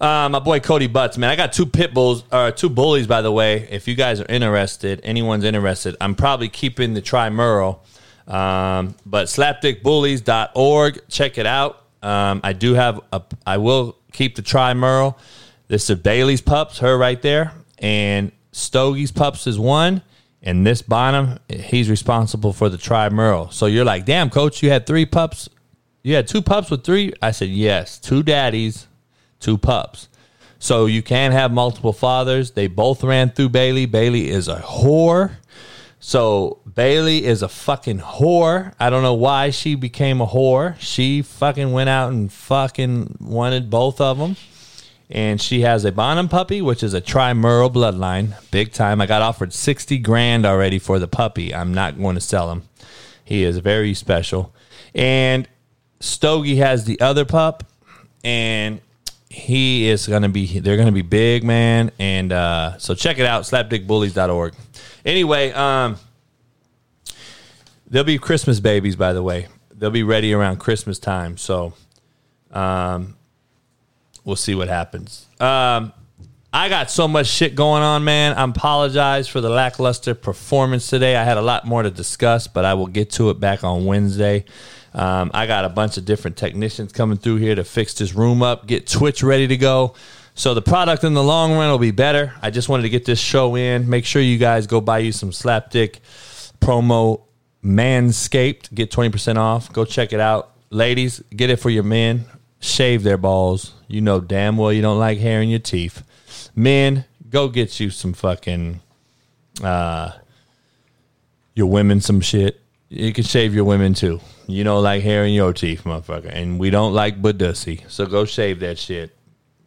uh, my boy Cody Butts, man, I got two pit bulls, or two bullies, by the way. If you guys are interested, anyone's interested, I'm probably keeping the Trimural. Um, but slapdickbullies.org, check it out. Um, I do have a, I will keep the Trimural. This is Bailey's pups, her right there, and Stogie's pups is one. And this Bonham, he's responsible for the Trimural. So you're like, damn, coach, you had three pups you had two pups with three? I said, yes, two daddies, two pups. So you can have multiple fathers. They both ran through Bailey. Bailey is a whore. So Bailey is a fucking whore. I don't know why she became a whore. She fucking went out and fucking wanted both of them. And she has a Bonham puppy, which is a Trimural bloodline, big time. I got offered 60 grand already for the puppy. I'm not going to sell him. He is very special. And Stogie has the other pup, and he is going to be, they're going to be big, man. And uh, so check it out, slapdickbullies.org. Anyway, um, they'll be Christmas babies, by the way. They'll be ready around Christmas time. So um, we'll see what happens. Um, I got so much shit going on, man. I apologize for the lackluster performance today. I had a lot more to discuss, but I will get to it back on Wednesday. Um, I got a bunch of different technicians coming through here to fix this room up, get Twitch ready to go. So the product in the long run will be better. I just wanted to get this show in. Make sure you guys go buy you some slapdick promo Manscaped. Get 20% off. Go check it out. Ladies, get it for your men. Shave their balls. You know damn well you don't like hair in your teeth. Men, go get you some fucking uh your women some shit. You can shave your women too. You don't like hair in your teeth, motherfucker. And we don't like budussy. So go shave that shit.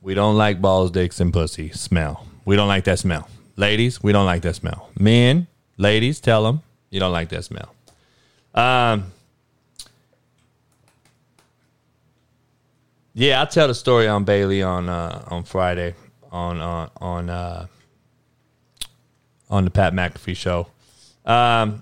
We don't like balls, dicks, and pussy smell. We don't like that smell. Ladies, we don't like that smell. Men, ladies, tell them you don't like that smell. Um, yeah, I'll tell the story on Bailey on uh, on Friday on on on uh, on the Pat McAfee show. Um,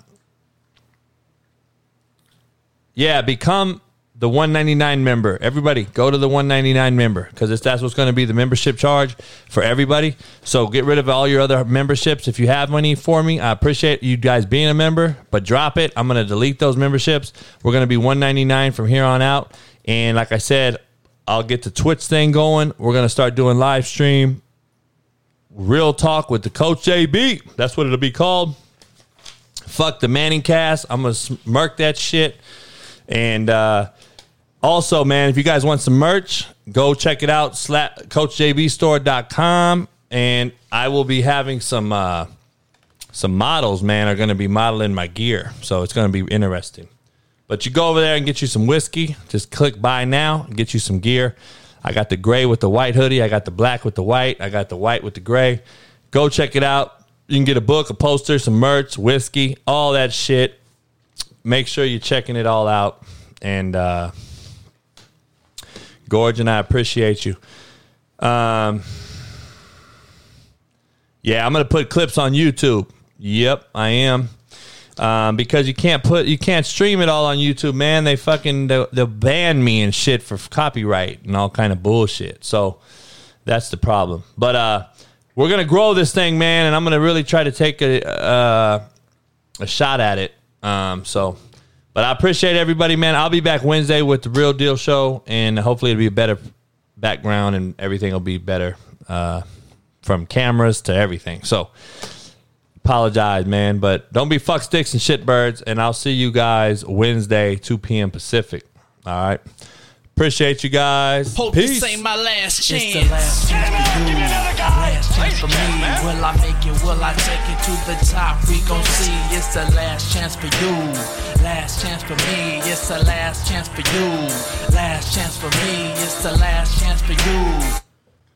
yeah, become the 199 member. Everybody, go to the 199 member because that's what's going to be the membership charge for everybody. So get rid of all your other memberships. If you have money for me, I appreciate you guys being a member, but drop it. I'm going to delete those memberships. We're going to be 199 from here on out. And like I said, I'll get the Twitch thing going. We're going to start doing live stream, real talk with the coach JB. That's what it'll be called. Fuck the Manning cast. I'm to smirk that shit. And, uh, also, man, if you guys want some merch, go check it out. Slap, CoachJBStore.com. And I will be having some uh, some models, man, are to be modeling my gear. So it's to be interesting. But you go over there and get you some whiskey. Just click buy now and get you some gear. I got the gray with the white hoodie. I got the black with the white. I got the white with the gray. Go check it out. You can get a book, a poster, some merch, whiskey, all that shit. Make sure you're checking it all out. And, uh, Gorge, and I appreciate you. Um, yeah, I'm gonna put clips on YouTube. Yep, I am. Um, because you can't put you can't stream it all on YouTube, man. They fucking they'll, they'll ban me and shit for copyright and all kind of bullshit. So that's the problem. But uh, we're gonna grow this thing, man, and I'm gonna really try to take a uh, a shot at it. Um, so but I appreciate everybody, man. I'll be back Wednesday with the Real Deal Show, and hopefully it'll be a better background and everything will be better uh, from cameras to everything. So apologize, man, but don't be fuck sticks and shitbirds. And I'll see you guys Wednesday, 2 p.m. Pacific. All right. Appreciate you guys. Hope Peace. this ain't my last chance. It's the last chance for you. Last chance for me. Will I make it? Will I take it to the top? We gon' see. It's the last chance for you. Last chance for me. It's the last chance for you. Last chance for me. It's the last chance for you.